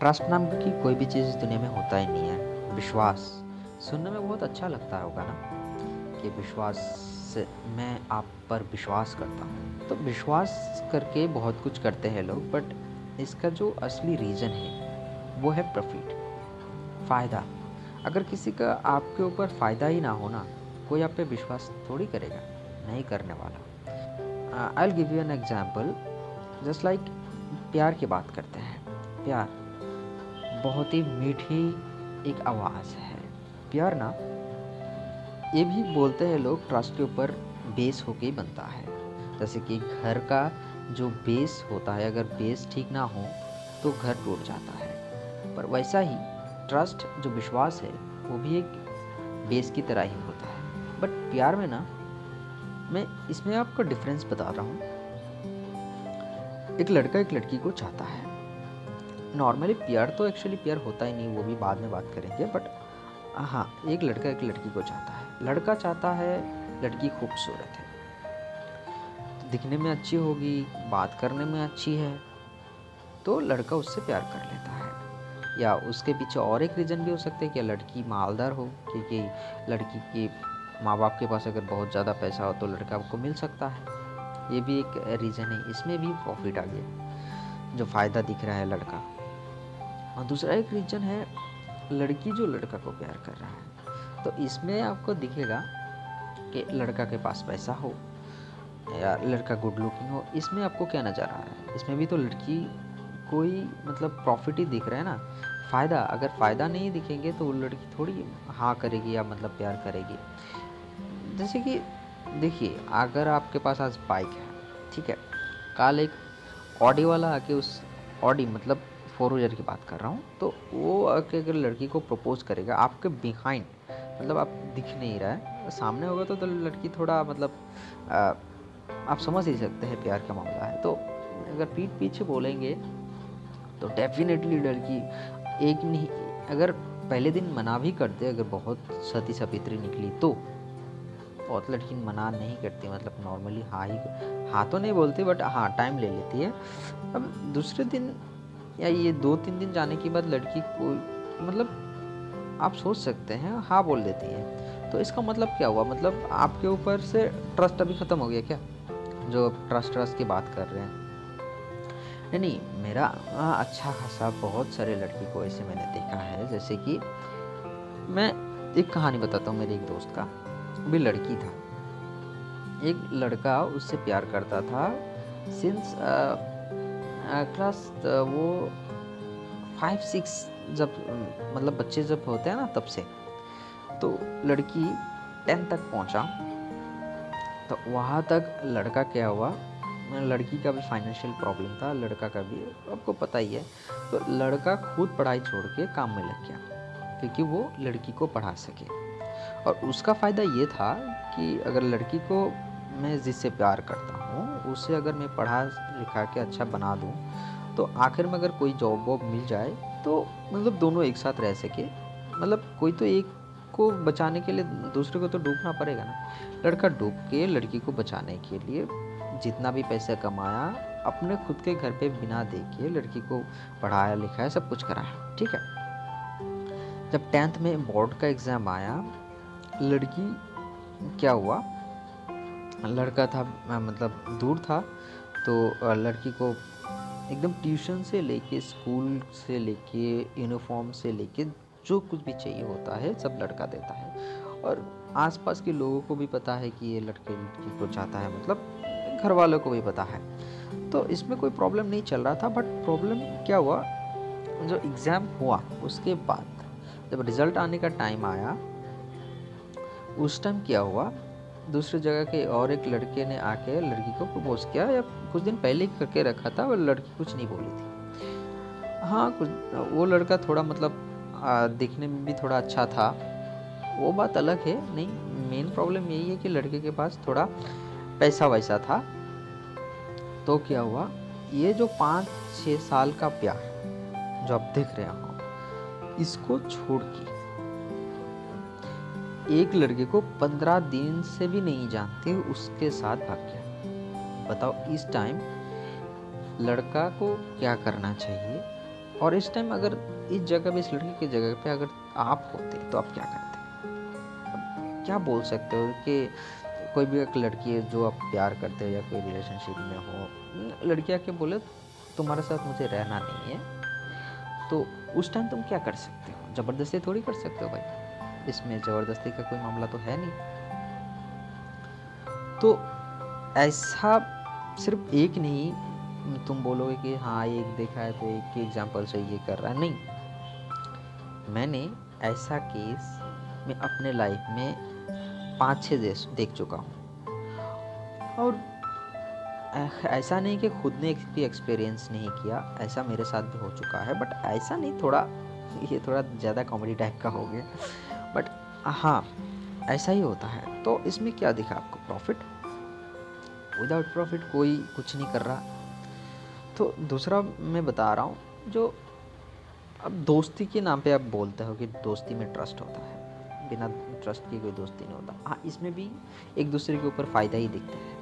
Trust नाम की कोई भी चीज़ इस दुनिया में होता ही नहीं है। विश्वास। सुनने में बहुत अच्छा लगता होगा ना, कि विश्वास से मैं आप पर विश्वास करता हूँ। तो विश्वास करके बहुत कुछ करते हैं लोग बट इसका जो असली रीज़न है, वो है प्रॉफिट फ़ायदा। अगर किसी का आपके ऊपर फ़ायदा ही ना हो ना, कोई आप पे विश्वास थोड़ी करेगा, नहीं करने वाला। I give you an example just like प्यार की बात करते हैं। प्यार। बहुत ही मीठी एक आवाज़ है। प्यार ना, ये भी बोलते हैं लोग ट्रस्ट के ऊपर बेस होके बनता है। जैसे कि घर का जो बेस होता है, अगर बेस ठीक ना हो तो घर टूट जाता है। पर वैसा ही ट्रस्ट जो विश्वास है, वो भी एक बेस की तरह ही होता है। बट प्यार में ना, मैं इसमें आपको डिफरेंस बता रहा हूँ। एक लड़का एक लड़की को चाहता है। नॉर्मली प्यार तो एक्चुअली प्यार होता ही नहीं, वो भी बाद में बात करेंगे बट हाँ एक लड़का एक लड़की को चाहता है। लड़का चाहता है लड़की खूबसूरत है। तो दिखने में अच्छी होगी, बात करने में अच्छी है तो लड़का उससे प्यार कर लेता है। या उसके पीछे और एक रीज़न भी हो सकता है कि लड़की मालदार हो, क्योंकि लड़की के माँ बाप के पास अगर बहुत ज़्यादा पैसा हो तो लड़का आपको मिल सकता है। ये भी एक रीज़न है। इसमें भी प्रॉफिट आ गया जो फ़ायदा दिख रहा है लड़का। और दूसरा एक रीज़न है, लड़की जो लड़का को प्यार कर रहा है। तो इसमें आपको दिखेगा कि लड़का के पास पैसा हो या लड़का गुड लुकिंग हो, इसमें आपको क्या नज़र आ रहा है? इसमें भी तो लड़की कोई मतलब प्रॉफिट ही दिख रहा है ना। फ़ायदा, अगर फ़ायदा नहीं दिखेंगे तो वो लड़की थोड़ी हाँ करेगी या मतलब प्यार करेगी। जैसे कि देखिए, अगर आपके पास आज बाइक है, ठीक है, कल एक ऑडी वाला आके उस ऑडी मतलब फोर व्हीलर की बात कर रहा हूँ तो वो अगर लड़की को प्रपोज करेगा आपके बिहाइंड मतलब आप दिख नहीं रहा है सामने होगा तो, तो लड़की थोड़ा मतलब आ, आप समझ ही सकते हैं प्यार का मामला है। तो अगर पीठ पीछे बोलेंगे तो डेफिनेटली लड़की एक नहीं अगर पहले दिन मना भी करते अगर बहुत सती सपित्री निकली तो बहुत लड़की मना नहीं करती मतलब नॉर्मली हाँ ही हाँ तो नहीं बोलती बट हाँ टाइम ले लेती है। अब दूसरे दिन या ये दो तीन दिन जाने के बाद लड़की को मतलब आप सोच सकते हैं हाँ बोल देती है। तो इसका मतलब क्या हुआ? मतलब आपके ऊपर से ट्रस्ट अभी ख़त्म हो गया क्या? जो ट्रस्ट ट्रस्ट की बात कर रहे हैं। नहीं नहीं मेरा आ, अच्छा खासा बहुत सारे लड़की को ऐसे मैंने देखा है जैसे कि मैं एक कहानी बताता हूँ मेरे एक दोस्त का। भी लड़की था। एक लड़का उससे प्यार करता था सिंस क्लास वो फाइव सिक्स जब मतलब बच्चे जब होते हैं ना तब से तो लड़की टेंथ तक पहुँचा तो वहाँ तक लड़का क्या हुआ, लड़की का भी फाइनेंशियल प्रॉब्लम था, लड़का का भी, आपको पता ही है तो लड़का खुद पढ़ाई छोड़ के काम में लग गया, क्योंकि वो लड़की को पढ़ा सके। और उसका फ़ायदा ये था कि अगर लड़की को मैं जिससे प्यार करता उसे अगर मैं पढ़ा, लिखा के अच्छा बना दूँ तो आखिर में अगर कोई जॉब वॉब मिल जाए तो मतलब दोनों एक साथ रह सके। मतलब कोई तो एक को बचाने के लिए दूसरे को तो डूबना पड़ेगा ना। लड़का डूब के, लड़की को बचाने के लिए जितना भी पैसा कमाया, अपने खुद के घर पे बिना देखे लड़की को पढ़ाया, लिखाया, सब कुछ कराया, ठीक है? जब टेंथ में बोर्ड का एग्ज़ाम आया, लड़की क्या हुआ? लड़का था मतलब दूर था तो लड़की को एकदम ट्यूशन से लेके, स्कूल से लेके, यूनिफॉर्म से लेके, जो कुछ भी चाहिए होता है, सब लड़का देता है। और आसपास के लोगों को भी पता है कि ये लड़के लड़की को चाहता है मतलब घर वालों को भी पता है। तो इसमें कोई प्रॉब्लम नहीं चल रहा था, बट प्रॉब्लम क्या हुआ? जो एग्ज़ाम हुआ, उसके बाद जब रिज़ल्ट आने का टाइम आया, उस टाइम क्या हुआ? दूसरी जगह के और एक लड़के ने आके लड़की को प्रपोज किया। या कुछ दिन पहले ही करके रखा था और लड़की कुछ नहीं बोली थी। हाँ कुछ, वो लड़का थोड़ा मतलब दिखने में भी थोड़ा अच्छा था। वो बात अलग है, नहीं मेन प्रॉब्लम यही है कि लड़के के पास थोड़ा पैसा वैसा था। तो क्या हुआ, ये जो पाँच छः साल का प्यार, जो आप देख रहे हो, इसको छोड़ के एक लड़के को पंद्रह दिन से भी नहीं जानते उसके साथ भाग गया। बताओ, इस टाइम लड़का को क्या करना चाहिए? और इस टाइम अगर इस जगह पे, इस लड़की की जगह पे अगर आप होते तो आप क्या करते? क्या बोल सकते हो कि कोई भी एक लड़की है जो आप प्यार करते हो या कोई रिलेशनशिप में हो लड़कियाँ के बोले, तुम्हारे साथ मुझे रहना नहीं है। तो उस टाइम तुम क्या कर सकते हो? ज़बरदस्ती थोड़ी कर सकते हो भाई? इसमें ज़बरदस्ती का कोई मामला तो है नहीं। तो ऐसा सिर्फ़ एक नहीं, तुम बोलोगे कि हाँ एक देखा है तो एक के एग्ज़ाम्पल से ये कर रहा है। नहीं। मैंने ऐसा केस मैं अपने लाइफ में पाँच छः देश देख चुका हूँ। और ऐसा नहीं कि खुद ने भी एक्सपीरियंस नहीं किया, ऐसा मेरे साथ भी हो चुका है बट ऐसा नहीं, थोड़ा, ये थोड़ा ज़्यादा कॉमेडी टाइप का हो गया। हाँ ऐसा ही होता है। तो इसमें क्या दिखा आपको? प्रॉफिट विदाउट प्रॉफिट कोई कुछ नहीं कर रहा। तो दूसरा मैं बता रहा हूँ, जो अब दोस्ती के नाम पे आप बोलते हो कि दोस्ती में ट्रस्ट होता है। बिना ट्रस्ट की कोई दोस्ती नहीं होता। हाँ इसमें भी एक दूसरे के ऊपर फ़ायदा ही दिखता है।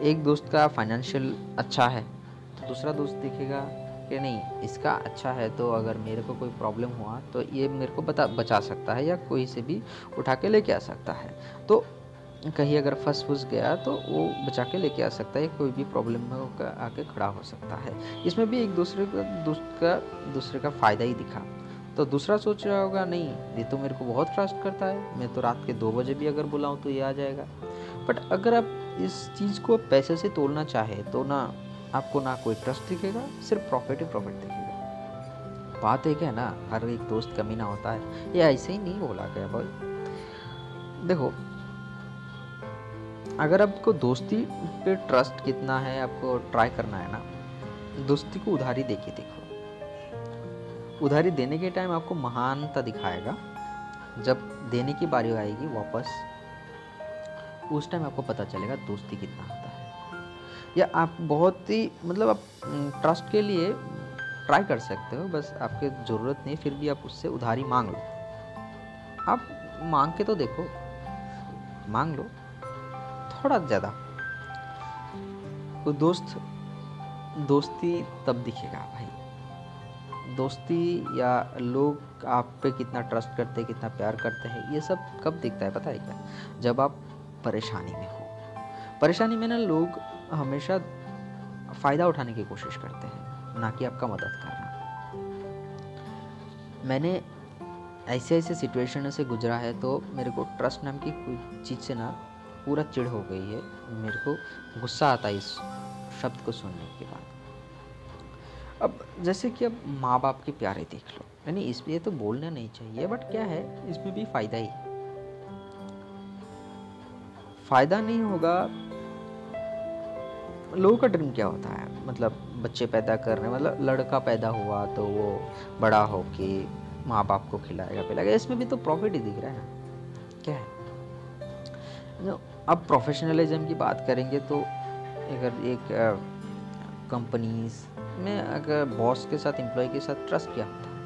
एक दोस्त का फाइनेंशियल अच्छा है तो दूसरा दोस्त देखेगा कि नहीं, इसका अच्छा है तो अगर मेरे को कोई प्रॉब्लम हुआ तो ये मेरे को बता, बचा सकता है या कोई से भी उठा के लेके आ सकता है। तो कहीं अगर फंस फुस गया तो वो बचा के लेके आ सकता है कोई भी प्रॉब्लम में आके खड़ा हो सकता है। इसमें भी एक दूसरे का दूसरा का, दूसरे का फ़ायदा ही दिखा। तो दूसरा सोच रहा होगा, नहीं, ये तो मेरे को बहुत ट्रस्ट करता है। मैं तो रात के दो बजे भी अगर बुलाऊँ तो ये आ जाएगा। बट अगर आप इस चीज़ को पैसे से तोड़ना चाहे तो ना आपको ना कोई ट्रस्ट दिखेगा, सिर्फ़ प्रॉफिट ही प्रॉफिट दिखेगा। बात एक है ना, हर एक दोस्त कमी ना होता है। ये ऐसे ही नहीं बोला गया भाई। देखो, अगर आपको दोस्ती पे ट्रस्ट कितना है, आपको ट्राई करना है ना, दोस्ती को उधारी देखिए देखो। उधारी देने के टाइम आपको महानता दिखाएगा। जब देने की बारी आएगी वापस, उस टाइम आपको पता चलेगा दोस्ती कितना या आप बहुत ही मतलब आप ट्रस्ट के लिए ट्राई कर सकते हो, बस आपके ज़रूरत नहीं, फिर भी आप उससे उधारी मांग लो। आप मांग के तो देखो, मांग लो, थोड़ा ज़्यादा। वो दोस्त, दोस्ती तब दिखेगा भाई। दोस्ती या लोग आप पे कितना ट्रस्ट करते हैं, कितना प्यार करते हैं, ये सब कब दिखता है, पता है क्या? जब आप परेशानी में हो। परेशानी में ना लोग हमेशा फ़ायदा उठाने की कोशिश करते हैं, ना कि आपका मदद करना। मैंने ऐसे ऐसे सिचुएशन से गुजरा है तो मेरे को ट्रस्ट नाम की चीज़ से ना पूरा चिड़ हो गई है। मेरे को गुस्सा आता है इस शब्द को सुनने के बाद। अब जैसे कि अब माँ बाप के प्यारे देख लो, यानी इस ये तो बोलना नहीं चाहिए, बट क्या है, इसमें भी फ़ायदा ही। फ़ायदा नहीं होगा लोगों का ड्रीम क्या होता है? मतलब बच्चे पैदा कर करने मतलब लड़का पैदा हुआ तो वो बड़ा हो के माँ बाप को खिलाएगा, पिलाएगा, इसमें भी तो प्रॉफिट ही दिख रहा है। क्या है? अब प्रोफेशनलिज्म की बात करेंगे तो अगर एक कंपनीज़ में अगर बॉस के साथ एम्प्लॉय के साथ ट्रस्ट क्या होता है?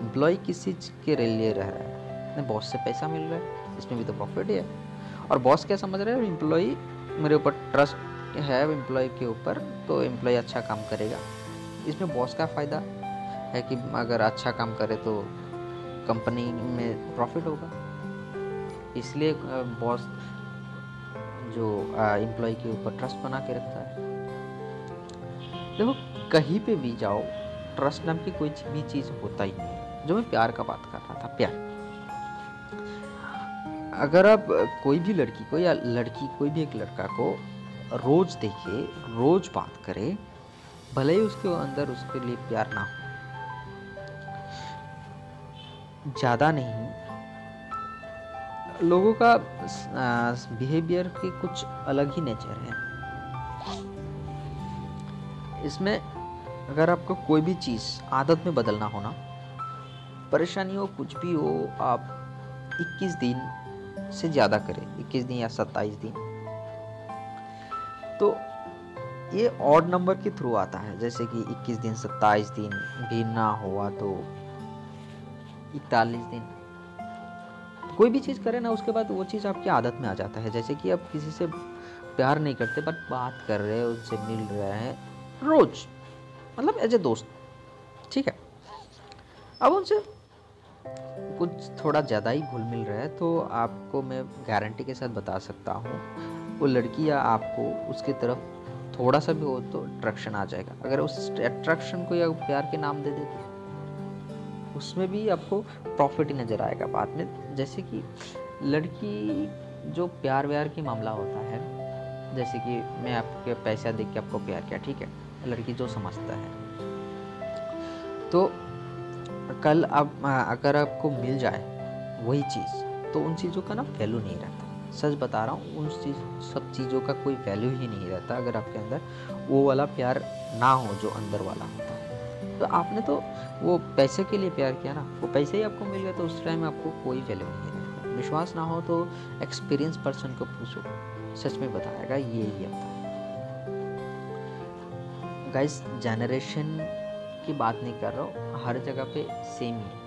एम्प्लॉय किस के लिए रह रहा है बॉस से पैसा मिल रहा है, इसमें भी तो प्रॉफिट ही है। और बॉस क्या समझ रहा है? एम्प्लॉय मेरे ऊपर ट्रस्ट है एम्प्लॉय के ऊपर तो एम्प्लॉय अच्छा काम करेगा। इसमें बॉस का फ़ायदा है कि अगर अच्छा काम करे तो कंपनी में प्रॉफिट होगा। इसलिए बॉस जो एम्प्लॉय के ऊपर ट्रस्ट बना के रखता है। देखो, कहीं पे भी जाओ ट्रस्ट नाम की कोई भी चीज़ होता ही नहीं जो मैं प्यार का बात कर रहा था, प्यार। अगर आप कोई भी लड़की को या लड़की कोई भी एक लड़का को रोज देखे रोज बात करे, भले ही उसके अंदर उसके लिए प्यार ना हो। ज़्यादा नहीं, लोगों का बिहेवियर की कुछ अलग ही नेचर है। इसमें अगर आपको कोई भी चीज़ आदत में बदलना हो ना, परेशानी हो, कुछ भी हो, आप 21 दिन से ज़्यादा करें 21 दिन या 27 दिन। तो ये ऑड नंबर के थ्रू आता है, जैसे कि 21 दिन 27 दिन भी ना हुआ तो इकतालीस दिन। कोई भी चीज़ करें ना, उसके बाद वो चीज़ आपकी आदत में आ जाता है। जैसे कि आप किसी से प्यार नहीं करते, बट बात कर रहे हैं, उनसे मिल रहे हैं, रोज मतलब एज ए दोस्त, ठीक है? अब उनसे कुछ थोड़ा ज़्यादा ही घुल मिल रहा है तो आपको मैं गारंटी के साथ बता सकता हूँ। वो लड़की या आपको उसकी तरफ़ थोड़ा सा भी हो तो अट्रैक्शन आ जाएगा। अगर उस अट्रैक्शन को या प्यार के नाम दे दे उसमें भी आपको प्रॉफिट ही नज़र आएगा बाद में। जैसे कि लड़की जो प्यार व्यार की मामला होता है, जैसे कि मैं आपके पैसा देख के आपको प्यार किया, ठीक है? लड़की जो समझता है। तो कल अब, अगर आपको मिल जाए वही चीज़ तो उन चीज़ों का ना वैल्यू नहीं रहता सच बता रहा हूँ, उन चीज़, सब चीज़ों का कोई वैल्यू ही नहीं रहता अगर आपके अंदर वो वाला प्यार ना हो, जो अंदर वाला होता है। तो आपने तो वो पैसे के लिए प्यार किया ना, वो पैसे ही आपको मिल गया तो उस टाइम आपको कोई वैल्यू नहीं रहेगा विश्वास ना हो तो एक्सपीरियंस पर्सन को पूछो। सच में बताएगा, ये ही होता है। गाइस जनरेशन की बात नहीं कर रहा हूँ, हर जगह पे सेम ही।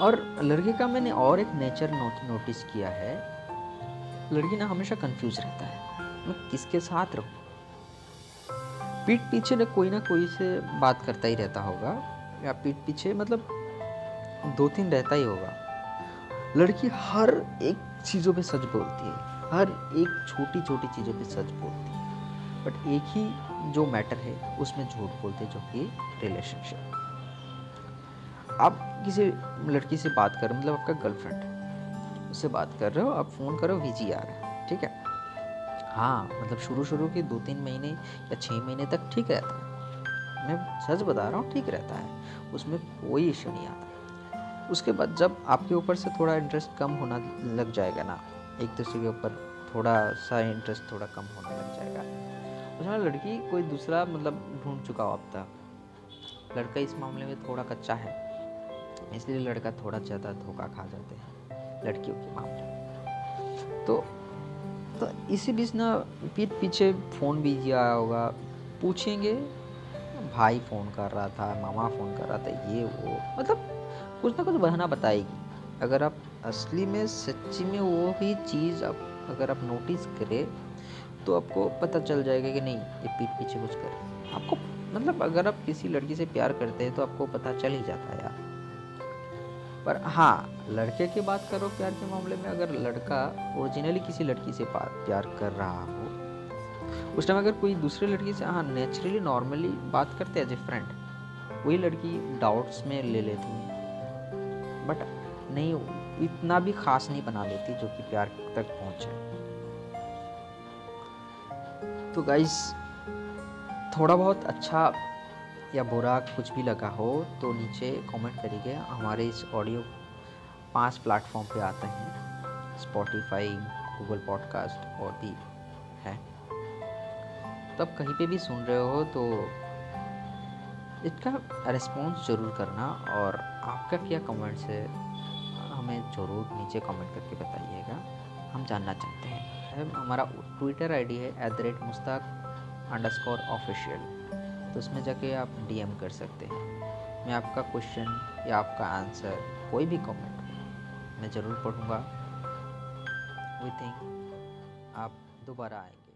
और लड़के का मैंने और एक नेचर नोट नोटिस किया है। लड़की ना हमेशा कंफ्यूज रहता है। मैं किसके साथ रहूँ? पीठ पीछे ना कोई ना कोई से बात करता ही रहता होगा। या पीठ पीछे मतलब दो तीन रहता ही होगा। लड़की हर एक चीज़ों पे सच बोलती है। हर एक छोटी छोटी चीज़ों पे सच बोलती है। बट एक ही जो मैटर है, उसमें झूठ बोलते जो कि रिलेशनशिप आप किसी लड़की से बात कर रहे मतलब आपका गर्लफ्रेंड उससे बात कर रहे हो, आप फ़ोन करो आ रहा है, ठीक है? हाँ मतलब शुरू शुरू के दो तीन महीने या छः महीने तक ठीक रहता है। मैं सच बता रहा हूँ, ठीक रहता है। उसमें कोई इशू नहीं आता। उसके बाद जब आपके ऊपर से थोड़ा इंटरेस्ट कम होना लग जाएगा ना, एक दूसरे के ऊपर थोड़ा सा इंटरेस्ट थोड़ा कम होने लग जाएगा। उसमें लड़की कोई दूसरा मतलब ढूंढ चुका हो अब तक? लड़का इस मामले में थोड़ा कच्चा है। इसलिए लड़का थोड़ा ज़्यादा धोखा खा जाते हैं, लड़कियों के मामले तो तो इसी बीच ना पीठ पीछे फ़ोन भी किया होगा, पूछेंगे, भाई फ़ोन कर रहा था, मामा फ़ोन कर रहा था, ये, वो मतलब कुछ ना कुछ बहाना बताएगी। अगर आप असली में, सच्ची में वो ही चीज़ आप, अगर आप नोटिस करें तो आपको पता चल जाएगा कि नहीं, ये पीठ पीछे कुछ कर आपको मतलब अगर आप किसी लड़की से प्यार करते हैं तो आपको पता चल ही जाता है पर हाँ लड़के की बात करो प्यार के मामले में, अगर लड़का ओरिजिनली किसी लड़की से प्यार कर रहा हो, उस टाइम अगर कोई दूसरे लड़की से हाँ नेचुरली नॉर्मली बात करते एज ए फ्रेंड वही लड़की डाउट्स में ले लेती है। बट नहीं, इतना भी खास नहीं बना लेती जो कि प्यार तक पहुँचे। तो गाइस थोड़ा बहुत अच्छा या बुरा कुछ भी लगा हो तो नीचे कमेंट करिए। हमारे इस ऑडियो पाँच प्लेटफॉर्म पे आते हैं। स्पॉटिफाई गूगल पॉडकास्ट और भी है। तो आप कहीं पे भी सुन रहे हो तो इसका रिस्पॉन्स ज़रूर करना और आपका क्या कमेंट्स है, हमें ज़रूर नीचे कमेंट करके बताइएगा। हम जानना चाहते हैं। हमारा ट्विटर आईडी है at the rate Mushtaq underscore official तो उसमें जाके आप डीएम कर सकते हैं। मैं आपका क्वेश्चन या आपका आंसर कोई भी कमेंट मैं ज़रूर पढ़ूँगा। वी थिंक आप दोबारा आएँगे।